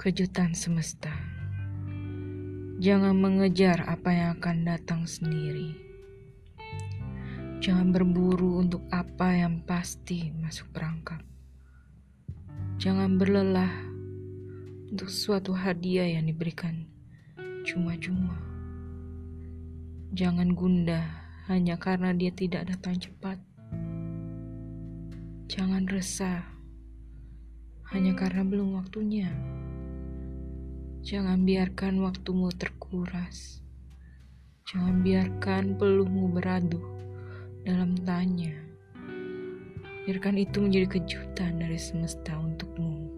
Kejutan semesta. Jangan mengejar apa yang akan datang sendiri. Jangan berburu untuk apa yang pasti masuk perangkap. Jangan berlelah untuk suatu hadiah yang diberikan cuma-cuma. Jangan gundah hanya karena dia tidak datang cepat. Jangan resah hanya karena belum waktunya. Jangan biarkan waktumu terkuras. Jangan biarkan peluhmu beradu dalam tanya. Biarkan itu menjadi kejutan dari semesta untukmu.